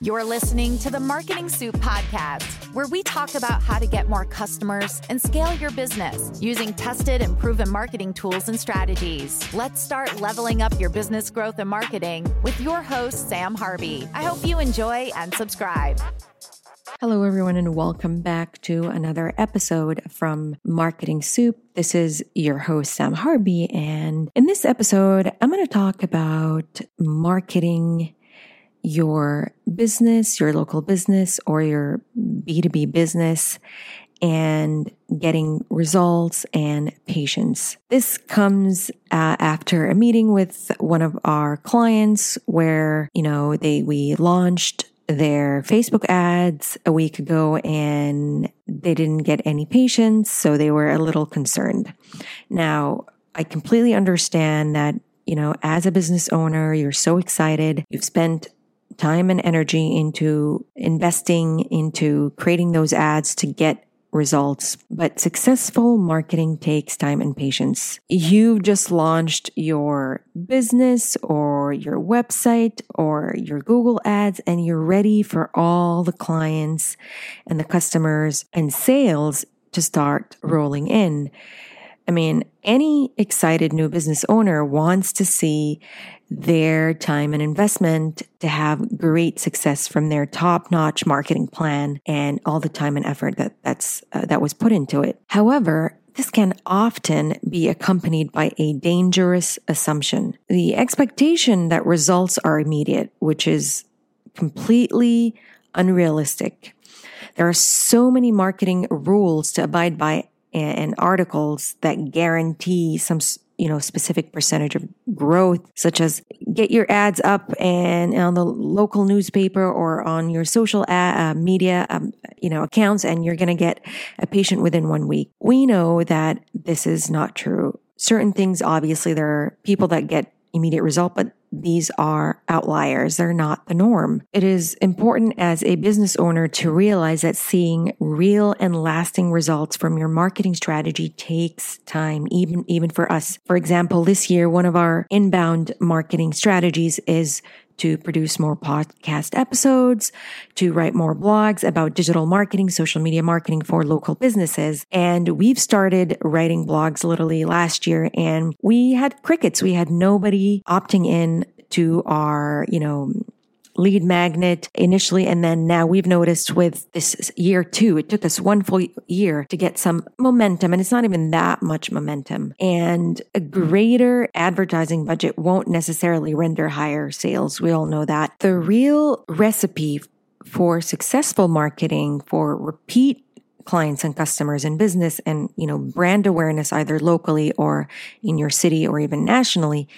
You're listening to the Marketing Soup Podcast, where we talk about how to get more customers and scale your business using tested and proven marketing tools and strategies. Let's start leveling up your business growth and marketing with your host, Sam Harvey. I hope you enjoy and subscribe. Hello, everyone, and welcome back to another episode from Marketing Soup. This is your host, Sam Harvey. And in this episode, I'm going to talk about marketing your business, your local business, or your B2B business and getting results and patience. This comes uh, after a meeting with one of our clients where, you know, they, we launched their Facebook ads a week ago and they didn't get any patients. So they were a little concerned. Now, I completely understand that, you know, as a business owner, you're so excited. You've spent time and energy into investing into creating those ads to get results. But successful marketing takes time and patience. You've just launched your business or your website or your Google ads and you're ready for all the clients and the customers and sales to start rolling in. I mean, any excited new business owner wants to see their time and investment to have great success from their top-notch marketing plan and all the time and effort that that's uh, that was put into it. However, this can often be accompanied by a dangerous assumption. The expectation that results are immediate, which is completely unrealistic. There are so many marketing rules to abide by and articles that guarantee some you know specific percentage of growth such as get your ads up and on the local newspaper or on your social ad, uh, media um, you know accounts and you're going to get a patient within one week. We know that this is not true. Certain things obviously there are people that get immediate result but these are outliers. They're not the norm. It is important as a business owner to realize that seeing real and lasting results from your marketing strategy takes time, even, even for us. For example, this year, one of our inbound marketing strategies is to produce more podcast episodes, to write more blogs about digital marketing, social media marketing for local businesses. And we've started writing blogs literally last year and we had crickets. We had nobody opting in to our, you know, lead magnet initially. And then now we've noticed with this year two, it took us one full year to get some momentum. And it's not even that much momentum. And a greater advertising budget won't necessarily render higher sales. We all know that. The real recipe for successful marketing, for repeat clients and customers and business and, you know, brand awareness either locally or in your city or even nationally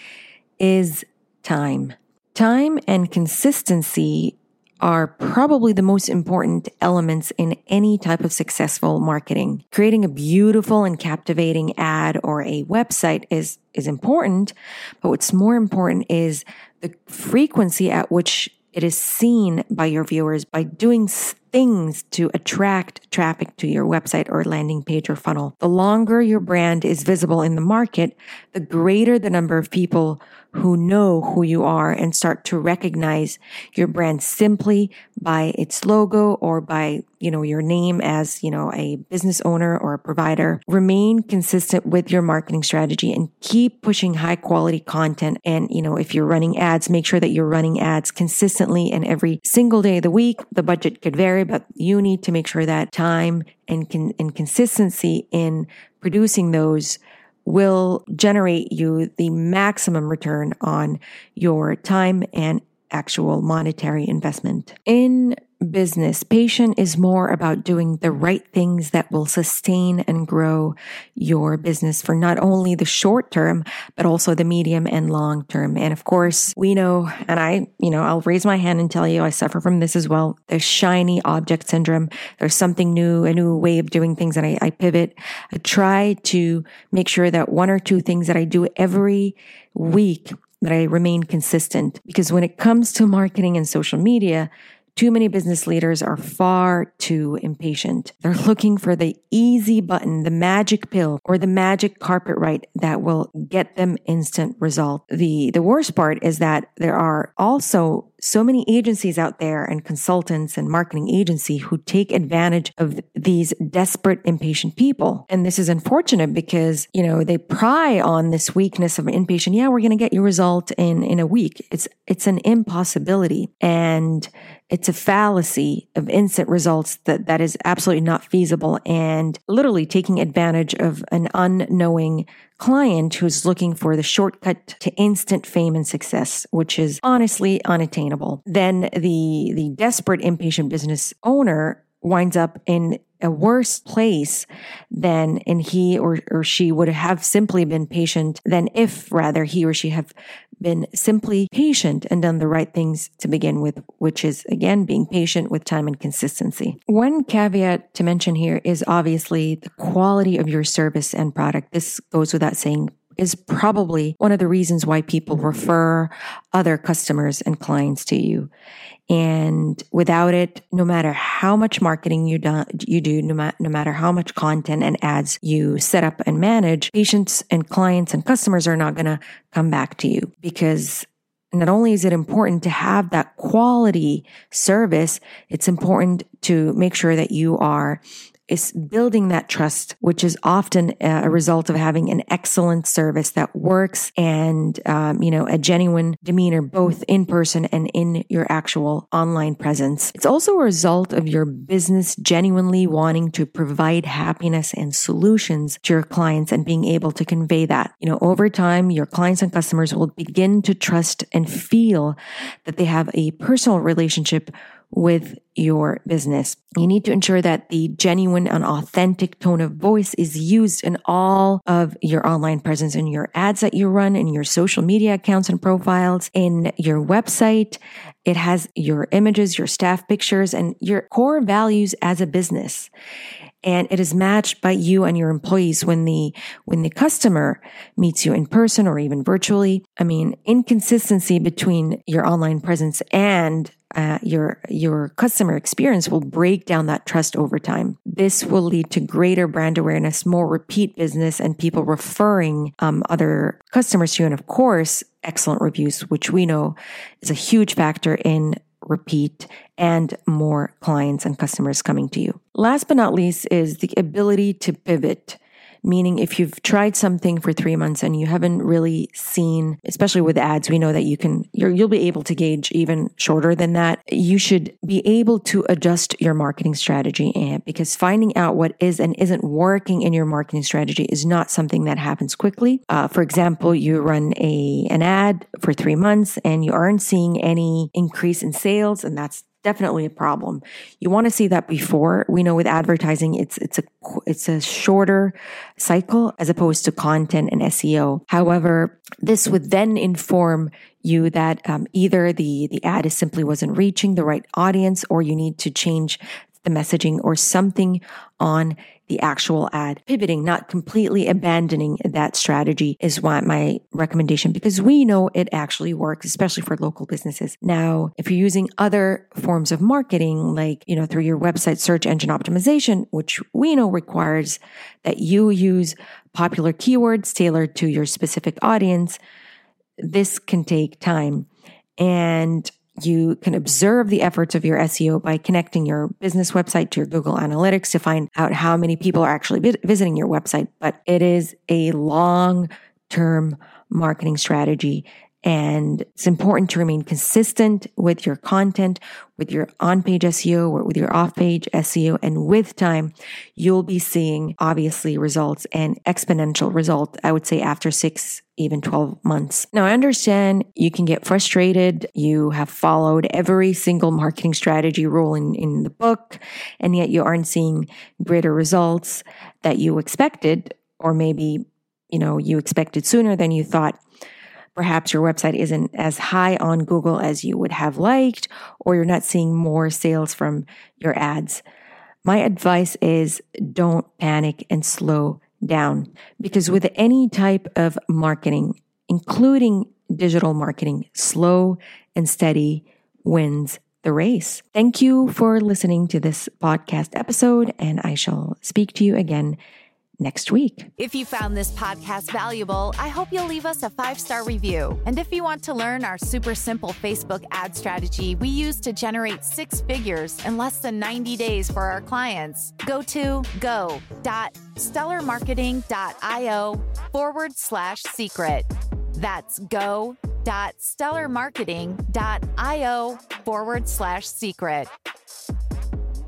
is time. Time and consistency are probably the most important elements in any type of successful marketing. Creating a beautiful and captivating ad or a website is, is important, but what's more important is the frequency at which it is seen by your viewers by doing things to attract traffic to your website or landing page or funnel. The longer your brand is visible in the market, the greater the number of people who know who you are and start to recognize your brand simply by its logo or by, you know, your name as, you know, a business owner or a provider. Remain consistent with your marketing strategy and keep pushing high quality content. And, you know, if you're running ads, make sure that you're running ads consistently and every single day of the week. The budget could vary, but you need to make sure that time and, con- and consistency in producing those will generate you the maximum return on your time and actual monetary investment. In business, patient is more about doing the right things that will sustain and grow your business for not only the short term, but also the medium and long term. And of course, we know, and I, you know, I'll raise my hand and tell you I suffer from this as well. The shiny object syndrome. There's something new, a new way of doing things and I, I pivot. I try to make sure that one or two things that I do every week that I remain consistent because when it comes to marketing and social media, too many business leaders are far too impatient. They're looking for the easy button, the magic pill, or the magic carpet ride that will get them instant result. The, the worst part is that there are also so many agencies out there and consultants and marketing agency who take advantage of these desperate, impatient people. And this is unfortunate because, you know, they pry on this weakness of an impatient. Yeah, we're going to get your result in, in a week. It's, it's an impossibility. And it's a fallacy of instant results that, that is absolutely not feasible and literally taking advantage of an unknowing client who's looking for the shortcut to instant fame and success, which is honestly unattainable. Then the, the desperate impatient business owner winds up in a worse place than and he or, or she would have simply been patient than if rather he or she have been simply patient and done the right things to begin with, which is again being patient with time and consistency. One caveat to mention here is obviously the quality of your service and product. This goes without saying is probably one of the reasons why people refer other customers and clients to you. And without it, no matter how much marketing you do, you do, no, ma- no matter how much content and ads you set up and manage, patients and clients and customers are not going to come back to you because not only is it important to have that quality service, it's important to make sure that you are is building that trust, which is often a result of having an excellent service that works and, um, you know, a genuine demeanor, both in person and in your actual online presence. It's also a result of your business genuinely wanting to provide happiness and solutions to your clients and being able to convey that. You know, over time, your clients and customers will begin to trust and feel that they have a personal relationship with your business. You need to ensure that the genuine and authentic tone of voice is used in all of your online presence in your ads that you run, in your social media accounts and profiles, in your website. It has your images, your staff pictures, and your core values as a business and it is matched by you and your employees when the when the customer meets you in person or even virtually i mean inconsistency between your online presence and uh, your your customer experience will break down that trust over time. This will lead to greater brand awareness, more repeat business, and people referring um, other customers to you. And of course, excellent reviews, which we know is a huge factor in repeat and more clients and customers coming to you. Last but not least is the ability to pivot Meaning, if you've tried something for three months and you haven't really seen, especially with ads, we know that you can, you will be able to gauge even shorter than that. You should be able to adjust your marketing strategy and because finding out what is and isn't working in your marketing strategy is not something that happens quickly. Uh, for example, you run a, an ad for three months and you aren't seeing any increase in sales and that's definitely a problem. You want to see that before. We know with advertising, it's, it's a, it's a shorter cycle as opposed to content and SEO. However, this would then inform you that um, either the, the ad is simply wasn't reaching the right audience or you need to change the messaging or something on the actual ad. Pivoting, not completely abandoning that strategy is what my recommendation because we know it actually works, especially for local businesses. Now, if you're using other forms of marketing, like, you know, through your website search engine optimization, which we know requires that you use popular keywords tailored to your specific audience, this can take time. And you can observe the efforts of your SEO by connecting your business website to your Google Analytics to find out how many people are actually visiting your website. But it is a long term marketing strategy and it's important to remain consistent with your content, with your on page SEO or with your off page SEO. And with time, you'll be seeing obviously results and exponential results. I would say after six, even 12 months. Now I understand you can get frustrated. You have followed every single marketing strategy rule in, in the book, and yet you aren't seeing greater results that you expected, or maybe, you know, you expected sooner than you thought. Perhaps your website isn't as high on Google as you would have liked, or you're not seeing more sales from your ads. My advice is don't panic and slow down because with any type of marketing, including digital marketing, slow and steady wins the race. Thank you for listening to this podcast episode, and I shall speak to you again next week. If you found this podcast valuable, I hope you'll leave us a five star review. And if you want to learn our super simple Facebook ad strategy we use to generate six figures in less than 90 days for our clients, go to go.stellarmarketing.io forward slash secret. That's go.stellarmarketing.io forward slash secret.